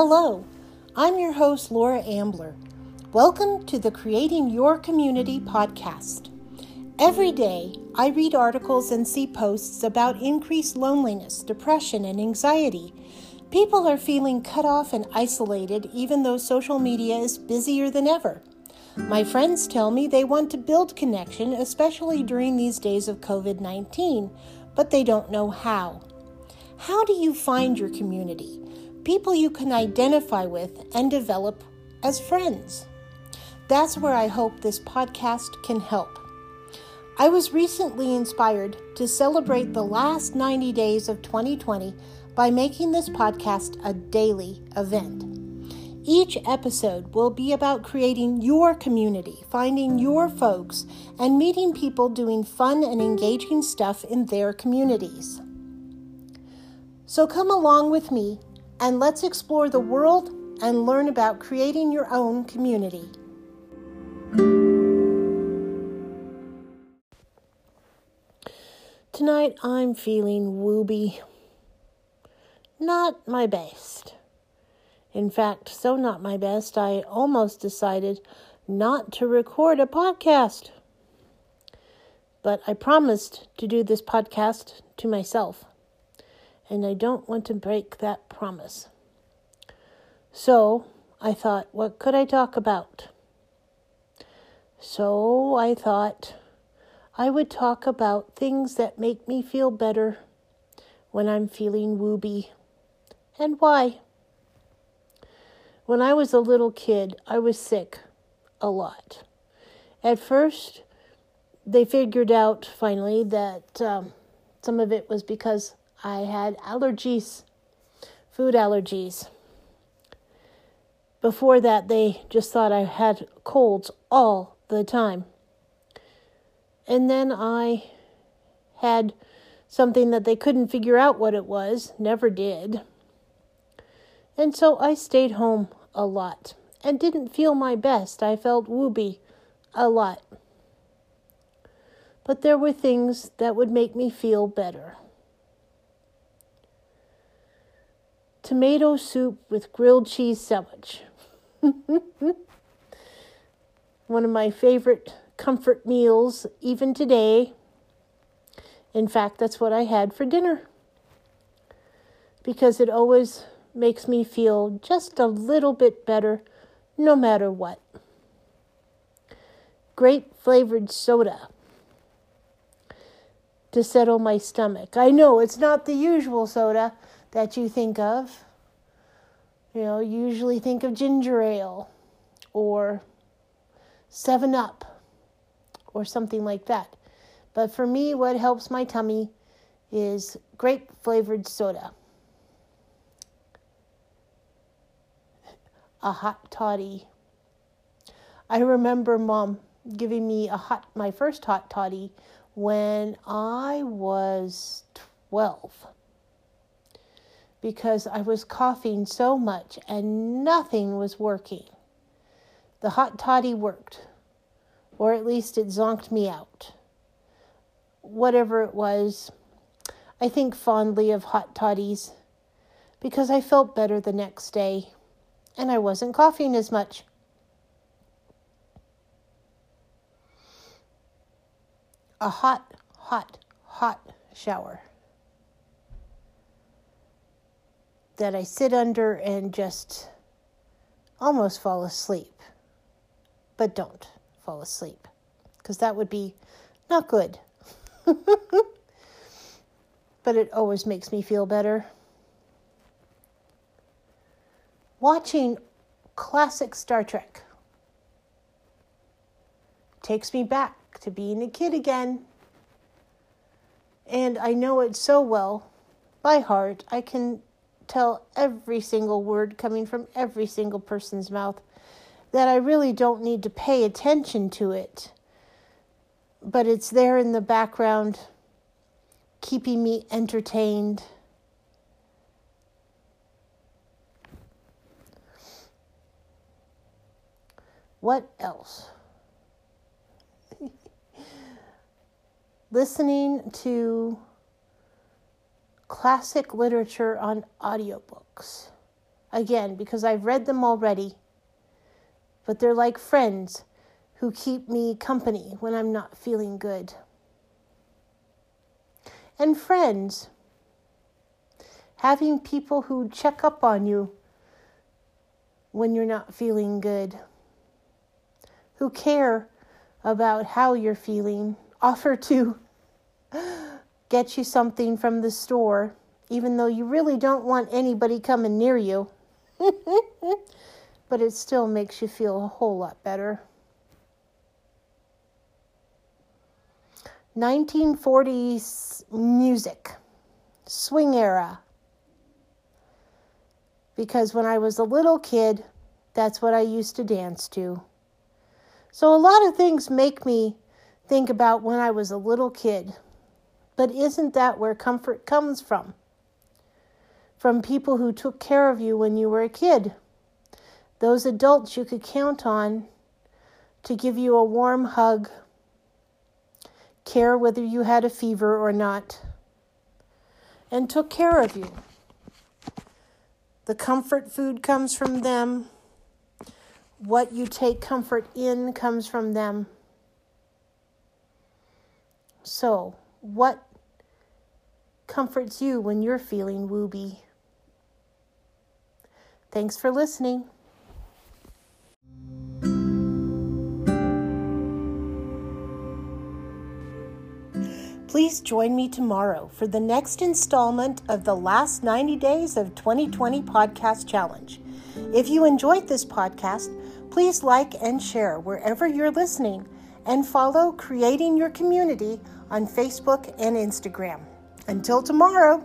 Hello, I'm your host, Laura Ambler. Welcome to the Creating Your Community podcast. Every day, I read articles and see posts about increased loneliness, depression, and anxiety. People are feeling cut off and isolated, even though social media is busier than ever. My friends tell me they want to build connection, especially during these days of COVID 19, but they don't know how. How do you find your community? People you can identify with and develop as friends. That's where I hope this podcast can help. I was recently inspired to celebrate the last 90 days of 2020 by making this podcast a daily event. Each episode will be about creating your community, finding your folks, and meeting people doing fun and engaging stuff in their communities. So come along with me and let's explore the world and learn about creating your own community. Tonight I'm feeling wooby. Not my best. In fact, so not my best, I almost decided not to record a podcast. But I promised to do this podcast to myself, and I don't want to break that promise. So I thought, what could I talk about? So I thought I would talk about things that make me feel better when I'm feeling wooby and why. When I was a little kid, I was sick a lot. At first, they figured out finally that um, some of it was because I had allergies, food allergies. Before that, they just thought I had colds all the time. And then I had something that they couldn't figure out what it was, never did. And so I stayed home a lot and didn't feel my best. I felt wooby a lot. But there were things that would make me feel better. Tomato soup with grilled cheese sandwich. One of my favorite comfort meals, even today. In fact, that's what I had for dinner. Because it always makes me feel just a little bit better no matter what. Grape flavored soda to settle my stomach. I know it's not the usual soda that you think of. You know, usually think of ginger ale or 7 Up or something like that. But for me, what helps my tummy is grape flavored soda. a hot toddy. I remember mom giving me a hot my first hot toddy when I was 12 because I was coughing so much and nothing was working. The hot toddy worked, or at least it zonked me out. Whatever it was, I think fondly of hot toddies because I felt better the next day and I wasn't coughing as much. A hot, hot, hot shower that I sit under and just almost fall asleep. But don't fall asleep because that would be not good. but it always makes me feel better watching classic Star Trek takes me back to being a kid again. And I know it so well by heart. I can tell every single word coming from every single person's mouth that I really don't need to pay attention to it. But it's there in the background, keeping me entertained. What else? Listening to classic literature on audiobooks. again because I've read them already. But they're like friends who keep me company when I'm not feeling good. And friends, having people who check up on you when you're not feeling good, who care about how you're feeling, offer to get you something from the store, even though you really don't want anybody coming near you. but it still makes you feel a whole lot better. 1940s music, swing era. Because when I was a little kid, that's what I used to dance to. So a lot of things make me think about when I was a little kid. But isn't that where comfort comes from? From people who took care of you when you were a kid. Those adults you could count on to give you a warm hug, care whether you had a fever or not, and took care of you. The comfort food comes from them. What you take comfort in comes from them. So, what comforts you when you're feeling wooby? Thanks for listening. Please join me tomorrow for the next installment of the last 90 days of 2020 podcast challenge. If you enjoyed this podcast, please like and share wherever you're listening and follow Creating Your Community on Facebook and Instagram. Until tomorrow.